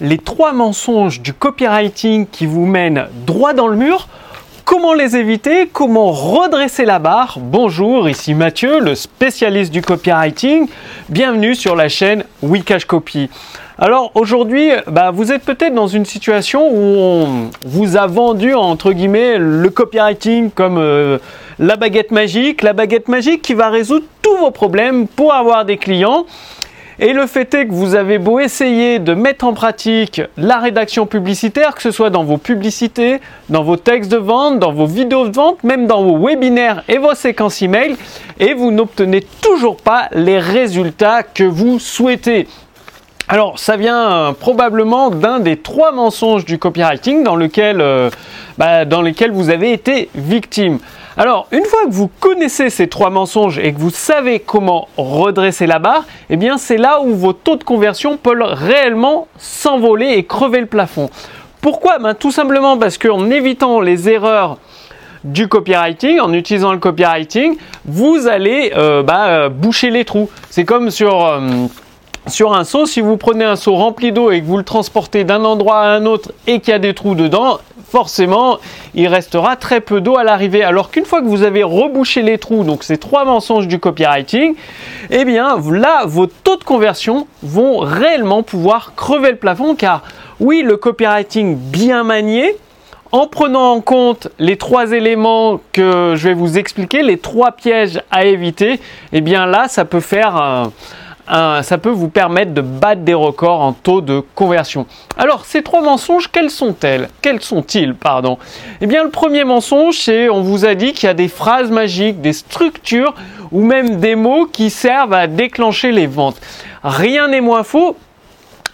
les trois mensonges du copywriting qui vous mènent droit dans le mur. Comment les éviter Comment redresser la barre Bonjour, ici Mathieu, le spécialiste du copywriting. Bienvenue sur la chaîne Wikash Copy. Alors aujourd'hui, bah, vous êtes peut-être dans une situation où on vous a vendu entre guillemets le copywriting comme euh, la baguette magique, la baguette magique qui va résoudre tous vos problèmes pour avoir des clients. Et le fait est que vous avez beau essayer de mettre en pratique la rédaction publicitaire, que ce soit dans vos publicités, dans vos textes de vente, dans vos vidéos de vente, même dans vos webinaires et vos séquences email, et vous n'obtenez toujours pas les résultats que vous souhaitez. Alors, ça vient euh, probablement d'un des trois mensonges du copywriting dans, lequel, euh, bah, dans lesquels vous avez été victime. Alors, une fois que vous connaissez ces trois mensonges et que vous savez comment redresser la barre, eh bien, c'est là où vos taux de conversion peuvent réellement s'envoler et crever le plafond. Pourquoi? Ben, Tout simplement parce qu'en évitant les erreurs du copywriting, en utilisant le copywriting, vous allez euh, bah, euh, boucher les trous. C'est comme sur... Euh, sur un seau, si vous prenez un seau rempli d'eau et que vous le transportez d'un endroit à un autre et qu'il y a des trous dedans, forcément, il restera très peu d'eau à l'arrivée. Alors qu'une fois que vous avez rebouché les trous, donc ces trois mensonges du copywriting, eh bien là, vos taux de conversion vont réellement pouvoir crever le plafond car oui, le copywriting bien manié, en prenant en compte les trois éléments que je vais vous expliquer, les trois pièges à éviter, eh bien là, ça peut faire... un ça peut vous permettre de battre des records en taux de conversion. Alors, ces trois mensonges, quels sont-elles? Quels sont-ils, pardon? Eh bien, le premier mensonge, c'est on vous a dit qu'il y a des phrases magiques, des structures ou même des mots qui servent à déclencher les ventes. Rien n'est moins faux.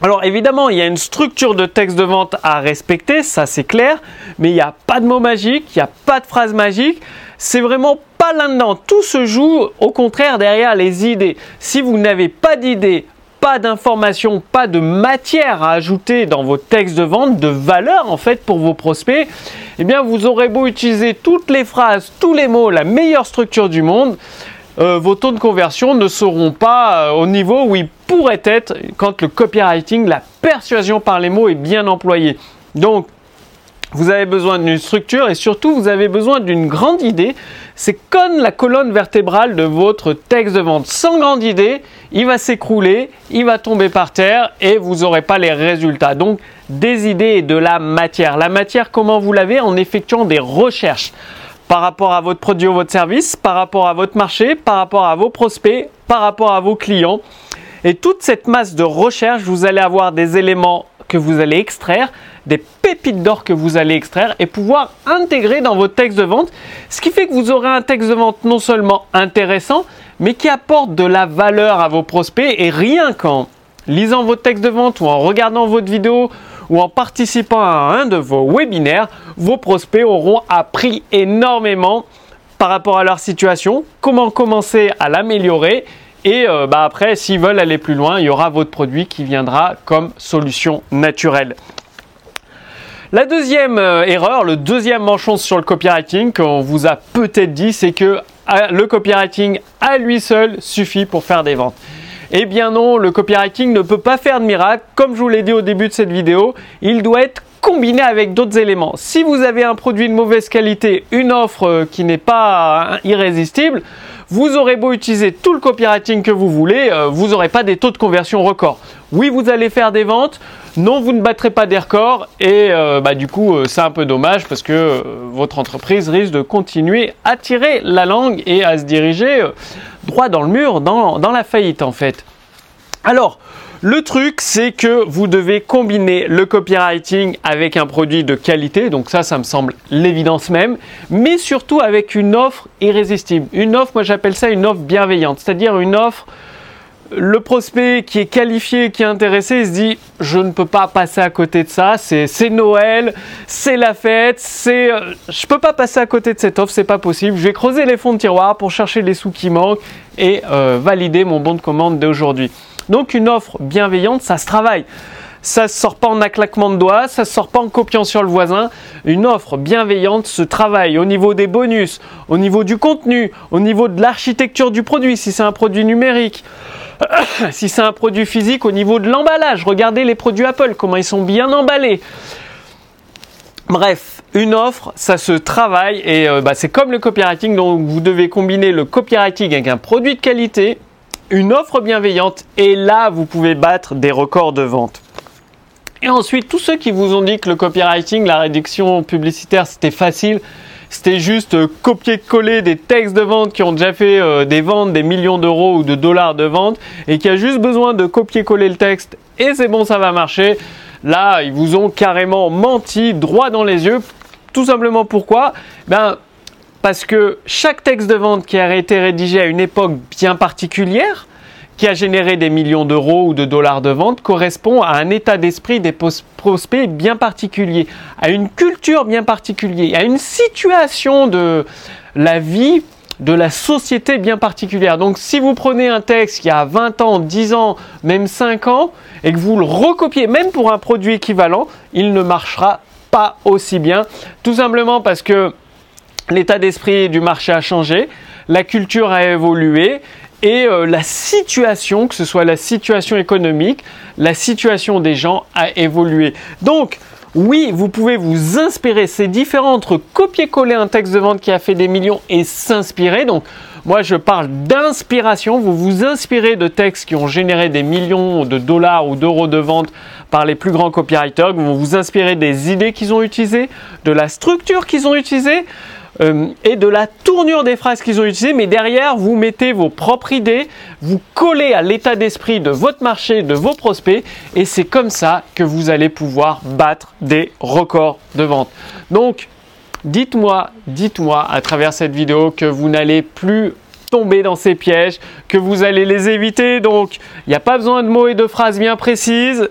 Alors évidemment, il y a une structure de texte de vente à respecter, ça c'est clair, mais il n'y a pas de mots magiques, il n'y a pas de phrases magiques. C'est vraiment pas là-dedans. Tout se joue au contraire derrière les idées. Si vous n'avez pas d'idées, pas d'informations, pas de matière à ajouter dans vos textes de vente, de valeur en fait pour vos prospects, eh bien vous aurez beau utiliser toutes les phrases, tous les mots, la meilleure structure du monde, euh, vos taux de conversion ne seront pas euh, au niveau où ils pourraient être quand le copywriting, la persuasion par les mots est bien employé. Donc vous avez besoin d'une structure et surtout vous avez besoin d'une grande idée. C'est comme la colonne vertébrale de votre texte de vente. Sans grande idée, il va s'écrouler, il va tomber par terre et vous n'aurez pas les résultats. Donc des idées et de la matière. La matière, comment vous l'avez En effectuant des recherches? Par rapport à votre produit ou votre service, par rapport à votre marché, par rapport à vos prospects, par rapport à vos clients. Et toute cette masse de recherche, vous allez avoir des éléments que vous allez extraire, des pépites d'or que vous allez extraire et pouvoir intégrer dans votre texte de vente. Ce qui fait que vous aurez un texte de vente non seulement intéressant, mais qui apporte de la valeur à vos prospects. Et rien qu'en lisant votre texte de vente ou en regardant votre vidéo ou en participant à un de vos webinaires, vos prospects auront appris énormément par rapport à leur situation, comment commencer à l'améliorer et euh, bah, après, s'ils veulent aller plus loin, il y aura votre produit qui viendra comme solution naturelle. La deuxième euh, erreur, le deuxième manchon sur le copywriting qu'on vous a peut-être dit, c'est que ah, le copywriting à lui seul suffit pour faire des ventes. Eh bien non, le copywriting ne peut pas faire de miracle. Comme je vous l'ai dit au début de cette vidéo, il doit être combiné avec d'autres éléments. Si vous avez un produit de mauvaise qualité, une offre euh, qui n'est pas euh, irrésistible, vous aurez beau utiliser tout le copywriting que vous voulez, vous n'aurez pas des taux de conversion records. Oui, vous allez faire des ventes, non, vous ne battrez pas des records et euh, bah, du coup, euh, c'est un peu dommage parce que euh, votre entreprise risque de continuer à tirer la langue et à se diriger droit dans le mur, dans la faillite en fait. Alors, le truc, c'est que vous devez combiner le copywriting avec un produit de qualité, donc ça, ça me semble l'évidence même, mais surtout avec une offre irrésistible. Une offre, moi j'appelle ça une offre bienveillante, c'est-à-dire une offre le prospect qui est qualifié, qui est intéressé, il se dit je ne peux pas passer à côté de ça, c'est Noël, c'est la fête, c'est euh, je peux pas passer à côté de cette offre, c'est pas possible. Je vais creuser les fonds de tiroir pour chercher les sous qui manquent et euh, valider mon bon de commande d'aujourd'hui. Donc une offre bienveillante, ça se travaille. Ça se sort pas en un claquement de doigts, ça se sort pas en copiant sur le voisin. Une offre bienveillante se travaille au niveau des bonus, au niveau du contenu, au niveau de l'architecture du produit si c'est un produit numérique si c'est un produit physique au niveau de l'emballage, regardez les produits Apple, comment ils sont bien emballés. Bref, une offre, ça se travaille et euh, bah, c'est comme le copywriting, donc vous devez combiner le copywriting avec un produit de qualité, une offre bienveillante et là vous pouvez battre des records de vente. Et ensuite, tous ceux qui vous ont dit que le copywriting, la réduction publicitaire, c'était facile, c'était juste euh, copier-coller des textes de vente qui ont déjà fait euh, des ventes, des millions d'euros ou de dollars de vente, et qui a juste besoin de copier-coller le texte, et c'est bon, ça va marcher. Là, ils vous ont carrément menti droit dans les yeux. Tout simplement pourquoi? Ben, parce que chaque texte de vente qui a été rédigé à une époque bien particulière, qui a généré des millions d'euros ou de dollars de vente correspond à un état d'esprit des prospects bien particulier, à une culture bien particulière, à une situation de la vie de la société bien particulière. Donc si vous prenez un texte qui a 20 ans, 10 ans, même 5 ans, et que vous le recopiez, même pour un produit équivalent, il ne marchera pas aussi bien. Tout simplement parce que l'état d'esprit du marché a changé, la culture a évolué et euh, la situation, que ce soit la situation économique, la situation des gens a évolué. Donc, oui, vous pouvez vous inspirer. C'est différent entre copier-coller un texte de vente qui a fait des millions et s'inspirer. Donc, moi, je parle d'inspiration. Vous vous inspirez de textes qui ont généré des millions de dollars ou d'euros de vente par les plus grands copywriters. Vous vous inspirez des idées qu'ils ont utilisées, de la structure qu'ils ont utilisée. Euh, et de la tournure des phrases qu'ils ont utilisées, mais derrière, vous mettez vos propres idées, vous collez à l'état d'esprit de votre marché, de vos prospects, et c'est comme ça que vous allez pouvoir battre des records de vente. Donc, dites-moi, dites-moi à travers cette vidéo que vous n'allez plus tomber dans ces pièges, que vous allez les éviter. Donc, il n'y a pas besoin de mots et de phrases bien précises.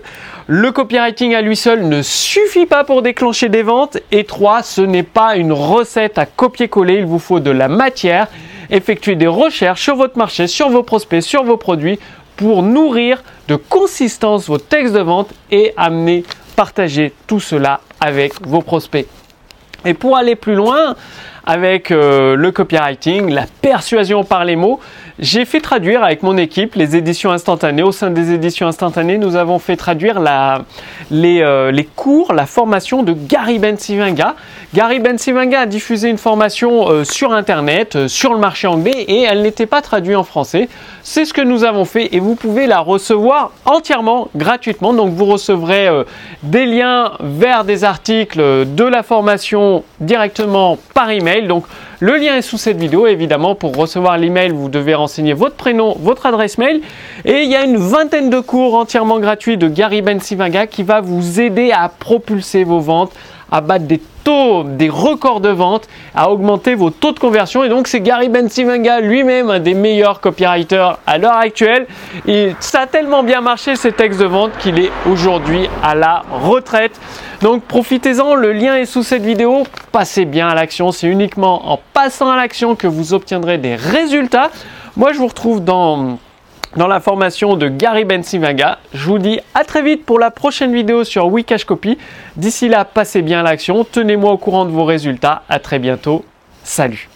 Le copywriting à lui seul ne suffit pas pour déclencher des ventes. Et trois, ce n'est pas une recette à copier-coller. Il vous faut de la matière. Effectuer des recherches sur votre marché, sur vos prospects, sur vos produits pour nourrir de consistance vos textes de vente et amener, partager tout cela avec vos prospects. Et pour aller plus loin, avec euh, le copywriting, la persuasion par les mots. J'ai fait traduire avec mon équipe les éditions instantanées. Au sein des éditions instantanées, nous avons fait traduire euh, les, cours, la formation de Gary Bensivinga. Gary Bensivinga a diffusé une formation euh, sur Internet, sur le marché anglais, et elle n'était pas traduite en français. C'est ce que nous avons fait et vous pouvez la recevoir entièrement gratuitement. Donc vous recevrez des liens vers des articles de la formation directement par email donc le lien est sous cette vidéo. Évidemment, pour recevoir l'email, vous devez renseigner votre prénom, votre adresse mail. Et il y a une vingtaine de cours entièrement gratuits de Gary Bensivaga qui va vous aider à propulser vos ventes, à battre des taux, des records de vente, à augmenter vos taux de conversion. Et donc, c'est Gary Bensivaga lui-même, un des meilleurs copywriters à l'heure actuelle. Et ça a tellement bien marché, ces textes de vente, qu'il est aujourd'hui à la retraite. Donc profitez-en, le lien est sous cette vidéo. Passez bien à l'action, c'est uniquement en passant à l'action que vous obtiendrez des résultats. Moi je vous retrouve dans, dans la formation de Gary Bensivaga. Je vous dis à très vite pour la prochaine vidéo sur Wikash Copy. D'ici là, passez bien l'action, tenez-moi au courant de vos résultats. À très bientôt. Salut